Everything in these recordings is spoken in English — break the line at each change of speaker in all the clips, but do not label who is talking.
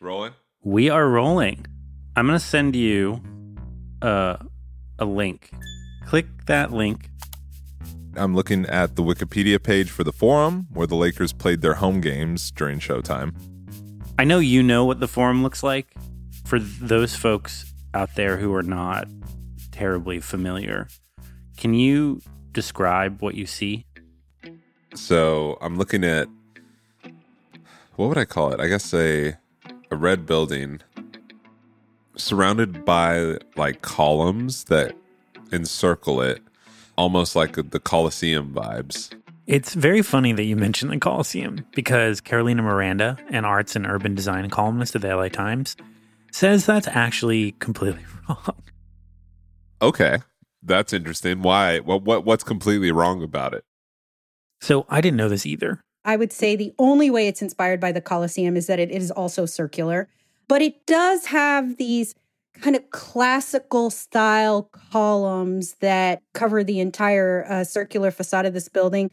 Rolling.
We are rolling. I'm going to send you uh, a link. Click that link.
I'm looking at the Wikipedia page for the forum where the Lakers played their home games during Showtime.
I know you know what the forum looks like. For those folks out there who are not terribly familiar, can you describe what you see?
So I'm looking at what would I call it? I guess a a red building surrounded by like columns that encircle it, almost like the Colosseum vibes.
It's very funny that you mentioned the Coliseum because Carolina Miranda, an arts and urban design columnist at the LA Times, says that's actually completely wrong.
Okay, that's interesting. Why? What? What? What's completely wrong about it?
So I didn't know this either.
I would say the only way it's inspired by the Colosseum is that it is also circular, but it does have these kind of classical style columns that cover the entire uh, circular facade of this building,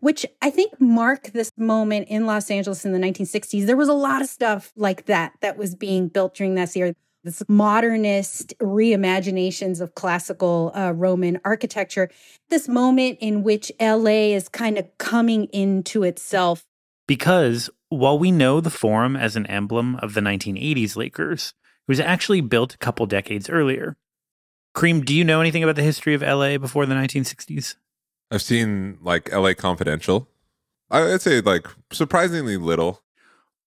which I think mark this moment in Los Angeles in the 1960s. There was a lot of stuff like that that was being built during that year. This modernist reimaginations of classical uh, Roman architecture. This moment in which LA is kind of coming into itself.
Because while we know the Forum as an emblem of the 1980s Lakers, it was actually built a couple decades earlier. Kareem, do you know anything about the history of LA before the 1960s?
I've seen like LA Confidential. I'd say like surprisingly little.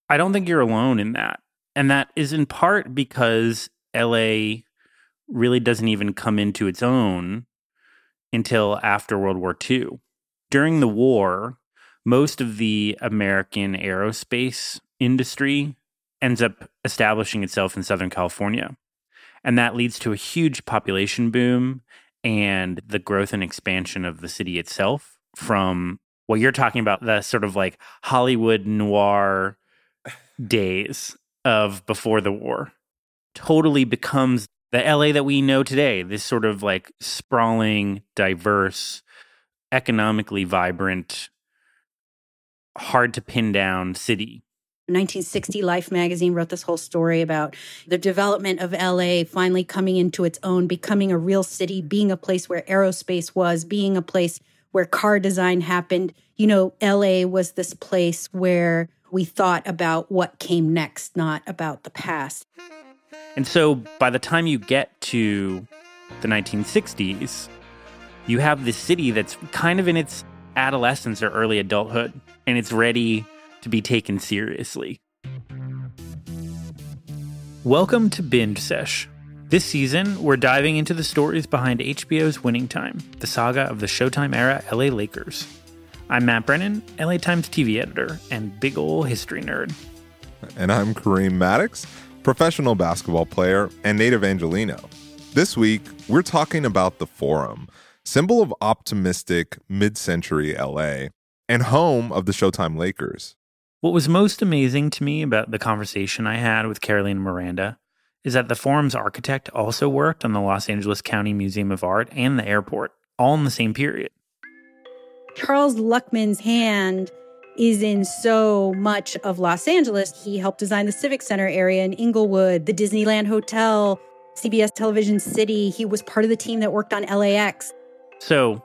I don't think you're alone in that. And that is in part because LA really doesn't even come into its own until after World War II. During the war, most of the American aerospace industry ends up establishing itself in Southern California. And that leads to a huge population boom and the growth and expansion of the city itself from what you're talking about, the sort of like Hollywood noir days of before the war totally becomes the LA that we know today. This sort of like sprawling, diverse, economically vibrant, hard to pin down city.
1960 Life magazine wrote this whole story about the development of LA finally coming into its own, becoming a real city, being a place where aerospace was, being a place where car design happened. You know, LA was this place where we thought about what came next, not about the past.
And so by the time you get to the 1960s, you have this city that's kind of in its adolescence or early adulthood, and it's ready to be taken seriously. Welcome to Binge Sesh. This season, we're diving into the stories behind HBO's Winning Time, the saga of the Showtime era LA Lakers. I'm Matt Brennan, LA Times TV editor and big ol' history nerd.
And I'm Kareem Maddox, professional basketball player and native Angelino. This week, we're talking about the Forum, symbol of optimistic mid century LA and home of the Showtime Lakers.
What was most amazing to me about the conversation I had with Carolina Miranda is that the Forum's architect also worked on the Los Angeles County Museum of Art and the airport, all in the same period.
Charles Luckman's hand is in so much of Los Angeles. He helped design the Civic Center area in Inglewood, the Disneyland Hotel, CBS Television City. He was part of the team that worked on LAX.
So,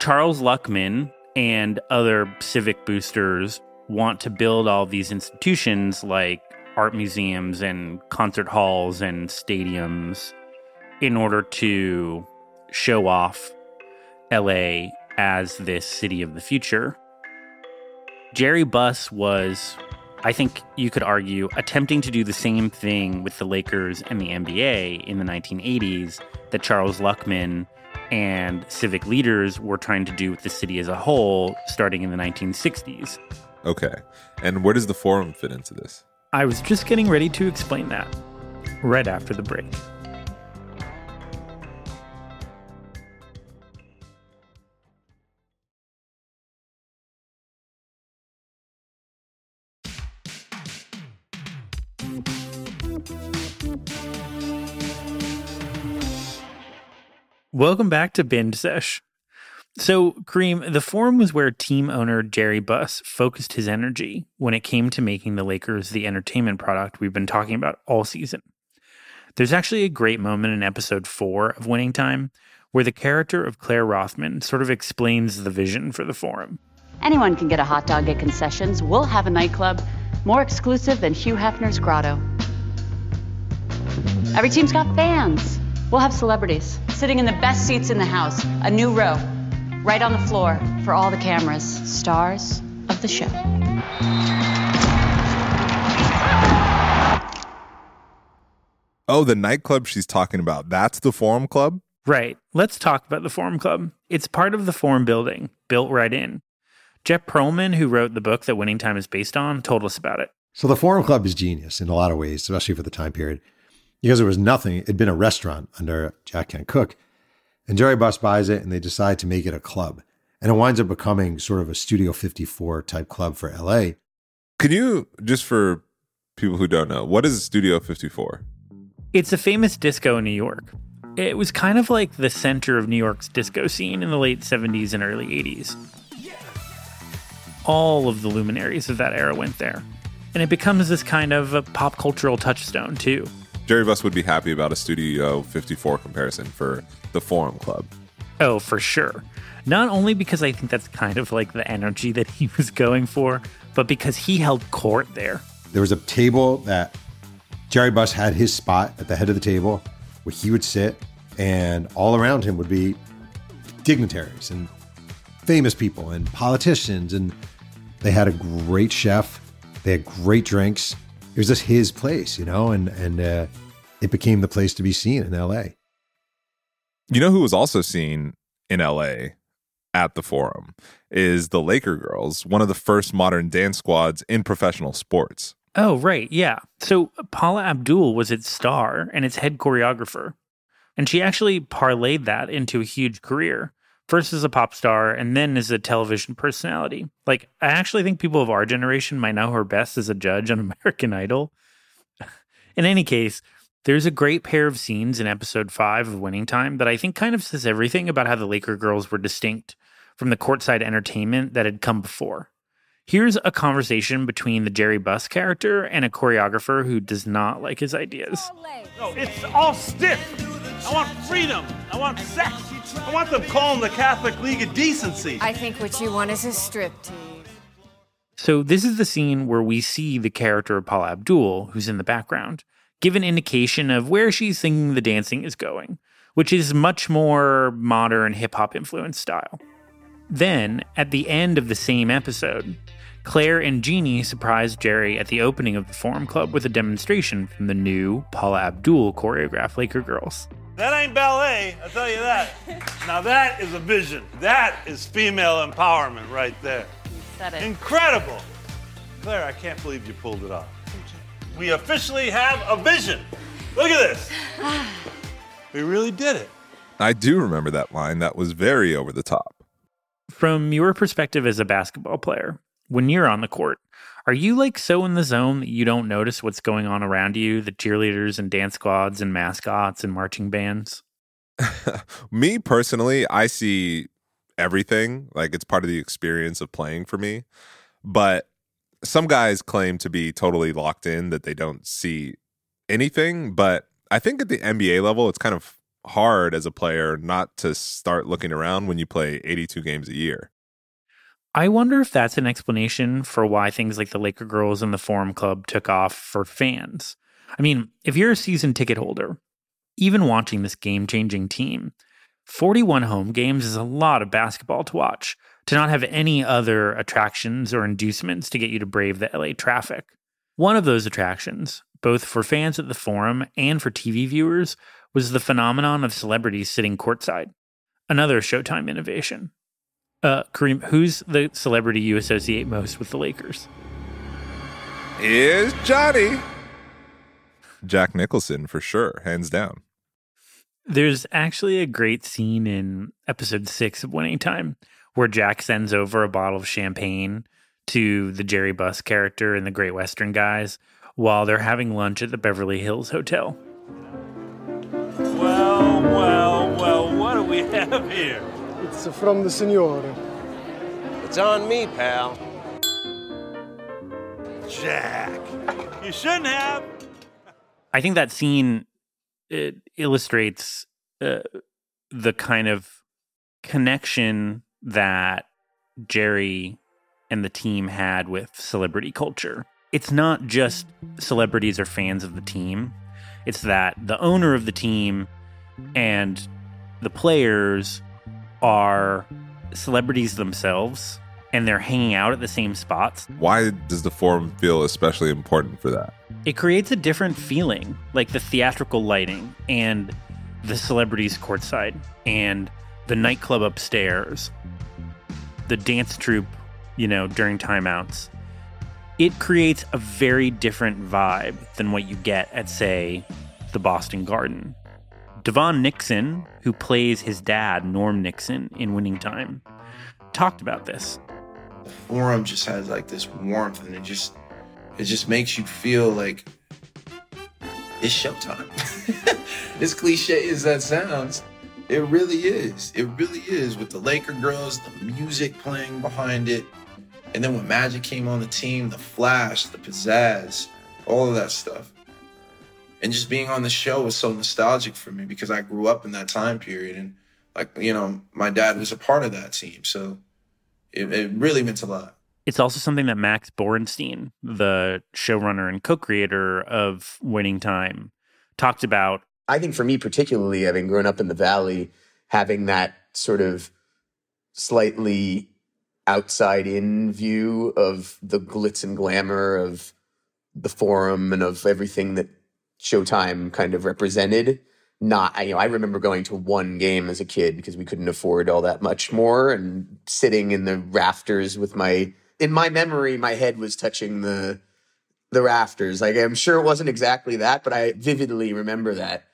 Charles Luckman and other civic boosters want to build all these institutions like art museums and concert halls and stadiums in order to show off LA as this city of the future. Jerry Buss was, I think you could argue, attempting to do the same thing with the Lakers and the NBA in the 1980s that Charles Luckman and civic leaders were trying to do with the city as a whole starting in the 1960s.
Okay. And where does the forum fit into this?
I was just getting ready to explain that right after the break. Welcome back to Binge Sesh. So, Kareem, the forum was where team owner Jerry Buss focused his energy when it came to making the Lakers the entertainment product we've been talking about all season. There's actually a great moment in episode four of Winning Time where the character of Claire Rothman sort of explains the vision for the forum.
Anyone can get a hot dog at concessions. We'll have a nightclub more exclusive than Hugh Hefner's grotto. Every team's got fans. We'll have celebrities sitting in the best seats in the house, a new row, right on the floor for all the cameras, stars of the show.
Oh, the nightclub she's talking about. That's the Forum Club?
Right. Let's talk about the Forum Club. It's part of the Forum building, built right in. Jeff Pearlman, who wrote the book that Winning Time is based on, told us about it.
So the Forum Club is genius in a lot of ways, especially for the time period, because there was nothing. It'd been a restaurant under Jack Kent Cooke, and Jerry Buss buys it, and they decide to make it a club, and it winds up becoming sort of a Studio 54 type club for LA.
Can you just for people who don't know, what is Studio 54?
It's a famous disco in New York. It was kind of like the center of New York's disco scene in the late 70s and early 80s all of the luminaries of that era went there. And it becomes this kind of a pop cultural touchstone, too.
Jerry Buss would be happy about a Studio 54 comparison for the Forum Club.
Oh, for sure. Not only because I think that's kind of like the energy that he was going for, but because he held court there.
There was a table that Jerry Buss had his spot at the head of the table where he would sit, and all around him would be dignitaries and famous people and politicians and they had a great chef. They had great drinks. It was just his place, you know, and and uh, it became the place to be seen in L.A.
You know who was also seen in L.A. at the Forum is the Laker Girls, one of the first modern dance squads in professional sports.
Oh, right, yeah. So Paula Abdul was its star and its head choreographer, and she actually parlayed that into a huge career first as a pop star and then as a television personality. Like, I actually think people of our generation might know her best as a judge on American Idol. in any case, there's a great pair of scenes in episode five of Winning Time that I think kind of says everything about how the Laker girls were distinct from the courtside entertainment that had come before. Here's a conversation between the Jerry Buss character and a choreographer who does not like his ideas.
No, it's all stiff. I want freedom. I want sex. I want them calling the Catholic League of Decency.
I think what you want is a striptease.
So this is the scene where we see the character of Paula Abdul, who's in the background, give an indication of where she's thinking the dancing is going, which is much more modern hip hop influenced style. Then, at the end of the same episode, Claire and Jeannie surprise Jerry at the opening of the Forum Club with a demonstration from the new Paula Abdul choreographed Laker Girls.
That ain't ballet, I'll tell you that. now that is a vision. That is female empowerment right there.
You said it.
Incredible. Claire, I can't believe you pulled it off. We officially have a vision. Look at this. we really did it.
I do remember that line. That was very over the top.
From your perspective as a basketball player, when you're on the court, are you like so in the zone that you don't notice what's going on around you, the cheerleaders and dance squads and mascots and marching bands?
me personally, I see everything. Like it's part of the experience of playing for me. But some guys claim to be totally locked in that they don't see anything. But I think at the NBA level, it's kind of hard as a player not to start looking around when you play 82 games a year.
I wonder if that's an explanation for why things like the Laker Girls and the Forum Club took off for fans. I mean, if you're a season ticket holder, even watching this game changing team, 41 home games is a lot of basketball to watch, to not have any other attractions or inducements to get you to brave the LA traffic. One of those attractions, both for fans at the Forum and for TV viewers, was the phenomenon of celebrities sitting courtside, another Showtime innovation. Uh, Kareem, who's the celebrity you associate most with the Lakers?
Is Johnny. Jack Nicholson for sure, hands down.
There's actually a great scene in episode six of Winning Time where Jack sends over a bottle of champagne to the Jerry Buss character and the Great Western guys while they're having lunch at the Beverly Hills Hotel.
Well, well, well, what do we have here?
It's from the Signore.
It's on me, pal.
Jack, you shouldn't have.
I think that scene it illustrates uh, the kind of connection that Jerry and the team had with celebrity culture. It's not just celebrities or fans of the team, it's that the owner of the team and the players are celebrities themselves and they're hanging out at the same spots.
Why does the forum feel especially important for that?
It creates a different feeling, like the theatrical lighting and the celebrities courtside and the nightclub upstairs, the dance troupe, you know, during timeouts. It creates a very different vibe than what you get at, say, the Boston Garden. DeVaughn Nixon, who plays his dad, Norm Nixon, in Winning Time, talked about this.
The forum just has like this warmth and it just it just makes you feel like it's showtime. as cliche as that sounds, it really is. It really is with the Laker girls, the music playing behind it. And then when Magic came on the team, the flash, the pizzazz, all of that stuff. And just being on the show was so nostalgic for me because I grew up in that time period. And, like, you know, my dad was a part of that team. So it, it really meant a lot.
It's also something that Max Borenstein, the showrunner and co creator of Winning Time, talked about.
I think for me, particularly, having grown up in the Valley, having that sort of slightly outside in view of the glitz and glamour of the forum and of everything that Showtime kind of represented. Not, you know, I remember going to one game as a kid because we couldn't afford all that much more and sitting in the rafters with my, in my memory, my head was touching the, the rafters. Like I'm sure it wasn't exactly that, but I vividly remember that.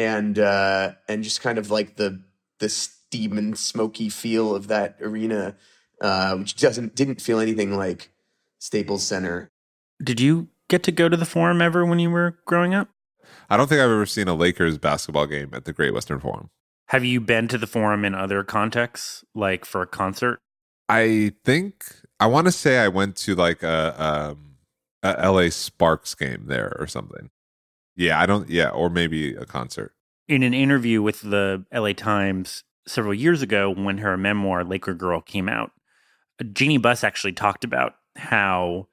And, uh, and just kind of like the, the steam and smoky feel of that arena, uh, which doesn't, didn't feel anything like Staples Center.
Did you get to go to the forum ever when you were growing up?
I don't think I've ever seen a Lakers basketball game at the Great Western Forum.
Have you been to the forum in other contexts, like for a concert?
I think I want to say I went to like a, um, a LA Sparks game there or something. Yeah, I don't. Yeah, or maybe a concert.
In an interview with the LA Times several years ago, when her memoir Laker Girl came out, Jeannie Buss actually talked about how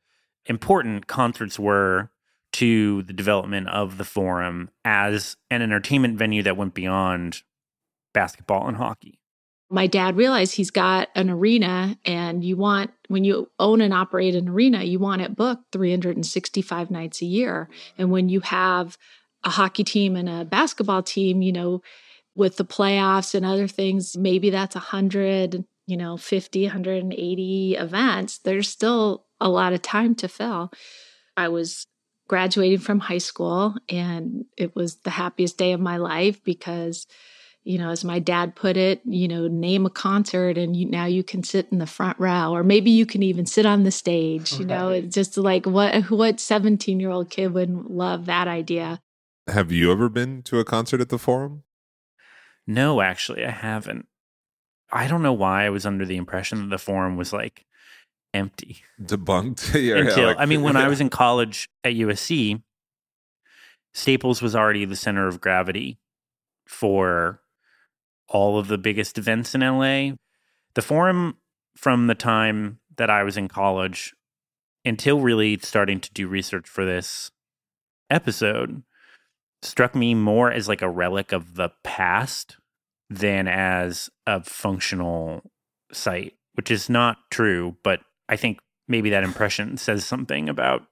important concerts were to the development of the forum as an entertainment venue that went beyond basketball and hockey.
My dad realized he's got an arena, and you want, when you own and operate an arena, you want it booked 365 nights a year. And when you have a hockey team and a basketball team, you know, with the playoffs and other things, maybe that's 100, you know, 50, 180 events. There's still a lot of time to fill. I was graduating from high school and it was the happiest day of my life because you know as my dad put it you know name a concert and you, now you can sit in the front row or maybe you can even sit on the stage you know it's just like what what 17 year old kid would love that idea
Have you ever been to a concert at the Forum?
No, actually, I haven't. I don't know why I was under the impression that the forum was like empty.
Debunked. yeah, yeah,
until
like-
I mean, when I was in college at USC, Staples was already the center of gravity for all of the biggest events in LA. The forum from the time that I was in college until really starting to do research for this episode struck me more as like a relic of the past than as a functional site, which is not true, but I think maybe that impression says something about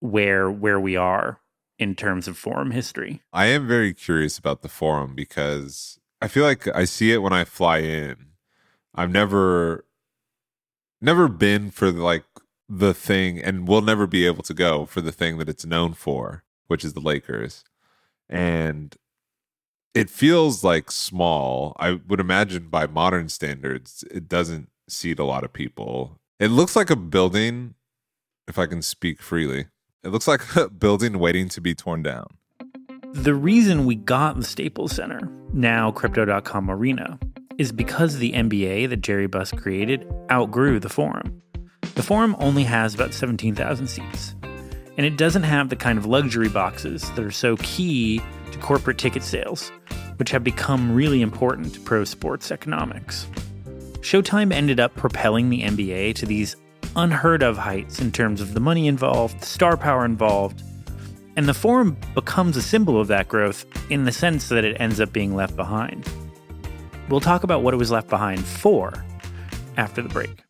where where we are in terms of forum history.
I am very curious about the forum because I feel like I see it when I fly in. I've never never been for like the thing and we'll never be able to go for the thing that it's known for, which is the Lakers. And it feels like small. I would imagine by modern standards, it doesn't seat a lot of people. It looks like a building, if I can speak freely. It looks like a building waiting to be torn down.
The reason we got the Staples Center, now Crypto.com Arena, is because the NBA that Jerry Buss created outgrew the Forum. The Forum only has about 17,000 seats, and it doesn't have the kind of luxury boxes that are so key to corporate ticket sales, which have become really important to pro sports economics. Showtime ended up propelling the NBA to these unheard of heights in terms of the money involved, the star power involved, and the forum becomes a symbol of that growth in the sense that it ends up being left behind. We'll talk about what it was left behind for after the break.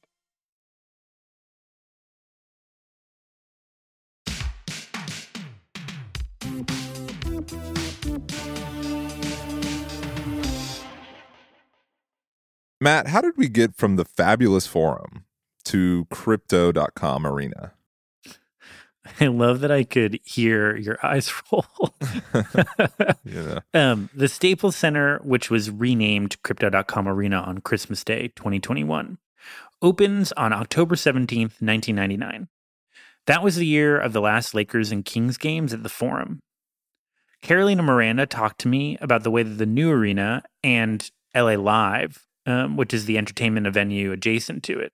Matt, how did we get from the fabulous forum to crypto.com arena?
I love that I could hear your eyes roll.
yeah.
Um, the Staples Center, which was renamed Crypto.com Arena on Christmas Day 2021, opens on October 17th, 1999. That was the year of the last Lakers and Kings games at the Forum. Carolina Miranda talked to me about the way that the new arena and LA Live, um, which is the entertainment venue adjacent to it,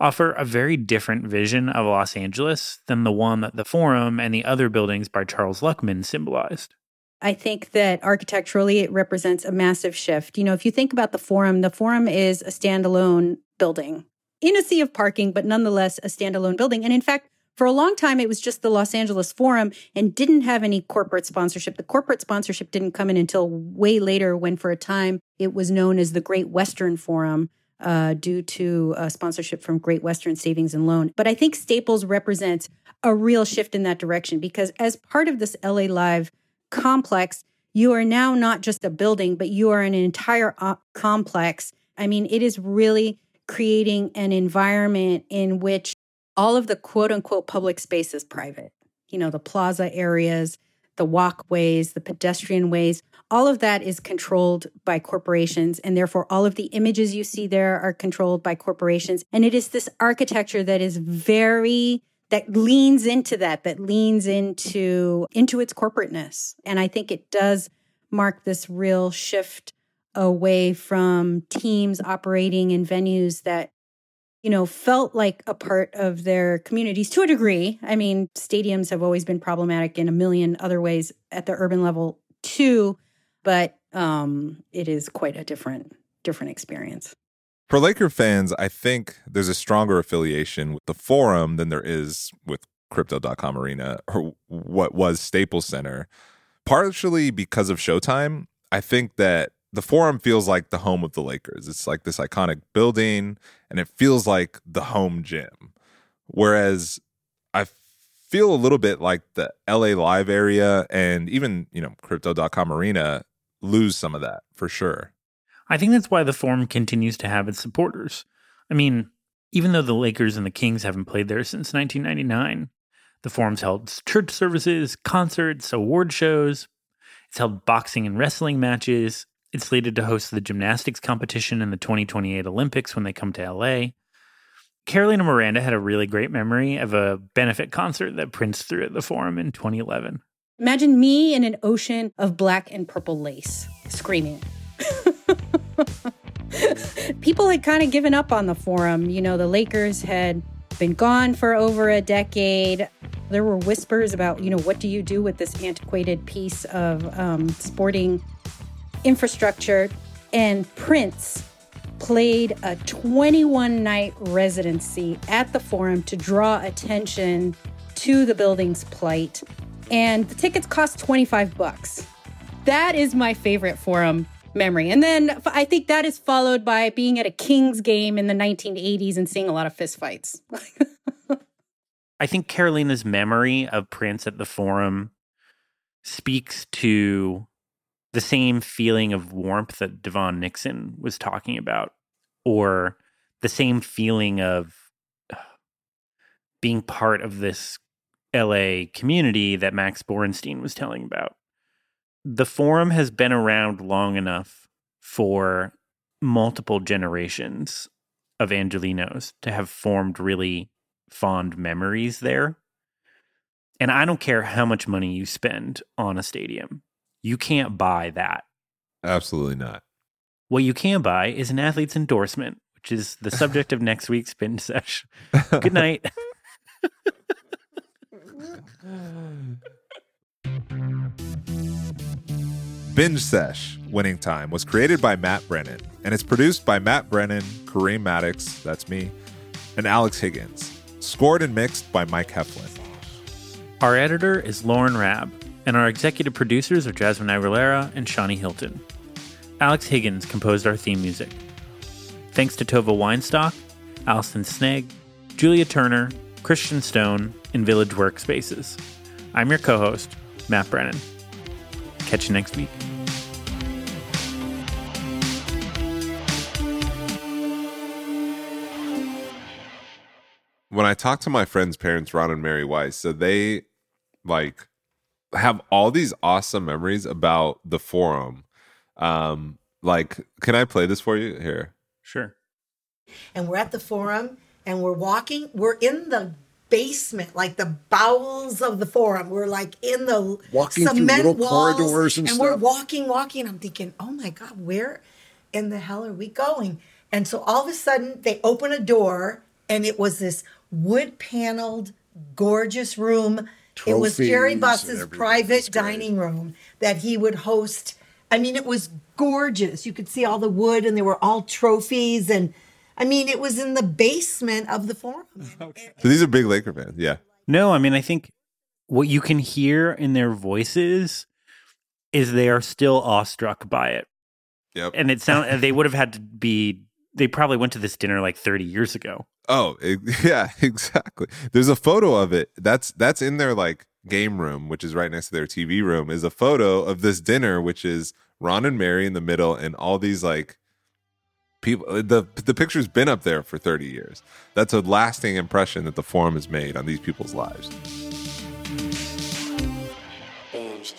offer a very different vision of Los Angeles than the one that the Forum and the other buildings by Charles Luckman symbolized.
I think that architecturally it represents a massive shift. You know, if you think about the Forum, the Forum is a standalone building in a sea of parking, but nonetheless a standalone building. And in fact, for a long time, it was just the Los Angeles Forum and didn't have any corporate sponsorship. The corporate sponsorship didn't come in until way later, when for a time it was known as the Great Western Forum uh, due to uh, sponsorship from Great Western Savings and Loan. But I think Staples represents a real shift in that direction because as part of this LA Live complex, you are now not just a building, but you are an entire op- uh, complex. I mean, it is really creating an environment in which all of the quote unquote public space is private. You know, the plaza areas, the walkways, the pedestrian ways, all of that is controlled by corporations. And therefore, all of the images you see there are controlled by corporations. And it is this architecture that is very, that leans into that, that leans into, into its corporateness. And I think it does mark this real shift away from teams operating in venues that you know, felt like a part of their communities to a degree. I mean, stadiums have always been problematic in a million other ways at the urban level too but um, it is quite a different different experience.
For Laker fans, I think there's a stronger affiliation with the Forum than there is with Crypto.com Arena or what was Staples Center. Partially because of Showtime, I think that the Forum feels like the home of the Lakers. It's like this iconic building and it feels like the home gym. Whereas I feel a little bit like the LA Live area and even, you know, Crypto.com Arena lose some of that for sure.
I think that's why the Forum continues to have its supporters. I mean, even though the Lakers and the Kings haven't played there since 1999, the Forum's held church services, concerts, award shows. It's held boxing and wrestling matches. It's slated to host the gymnastics competition in the 2028 Olympics when they come to LA. Carolina Miranda had a really great memory of a benefit concert that Prince threw at the Forum in 2011.
Imagine me in an ocean of black and purple lace screaming. People had kind of given up on the forum. You know, the Lakers had been gone for over a decade. There were whispers about, you know, what do you do with this antiquated piece of um, sporting infrastructure? And Prince played a 21 night residency at the forum to draw attention to the building's plight and the tickets cost 25 bucks. That is my favorite forum memory. And then I think that is followed by being at a Kings game in the 1980s and seeing a lot of fistfights.
I think Carolina's memory of Prince at the Forum speaks to the same feeling of warmth that DeVaughn Nixon was talking about, or the same feeling of uh, being part of this LA community that Max Borenstein was telling about. The forum has been around long enough for multiple generations of Angelinos to have formed really fond memories there. And I don't care how much money you spend on a stadium, you can't buy that.
Absolutely not.
What you can buy is an athlete's endorsement, which is the subject of next week's binge sesh. Good night.
Binge Sesh Winning Time was created by Matt Brennan and it's produced by Matt Brennan, Kareem Maddox, that's me, and Alex Higgins. Scored and mixed by Mike Heflin.
Our editor is Lauren Raab, and our executive producers are Jasmine Aguilera and Shani Hilton. Alex Higgins composed our theme music. Thanks to Tova Weinstock, Allison Snegg, Julia Turner, Christian Stone, and Village Workspaces. I'm your co host, Matt Brennan. Catch you next week.
When I talk to my friends' parents, Ron and Mary Weiss, so they like have all these awesome memories about the forum. Um, like, can I play this for you here?
Sure.
And we're at the forum and we're walking, we're in the basement, like the bowels of the forum. We're like in the
Walking through
cement
little
walls,
corridors and
we're walking, walking. I'm thinking, oh my God, where in the hell are we going? And so all of a sudden they open a door and it was this wood paneled, gorgeous room. It was Jerry Buss's private dining room that he would host. I mean, it was gorgeous. You could see all the wood and there were all trophies and I mean, it was in the basement of the forum.
So these are big Laker fans. Yeah.
No, I mean, I think what you can hear in their voices is they are still awestruck by it.
Yep.
And it sound they would have had to be they probably went to this dinner like 30 years ago.
Oh, e- yeah, exactly. There's a photo of it. That's that's in their like game room, which is right next to their TV room. Is a photo of this dinner, which is Ron and Mary in the middle, and all these like people. Uh, the the picture's been up there for 30 years. That's a lasting impression that the forum has made on these people's lives.
Binge.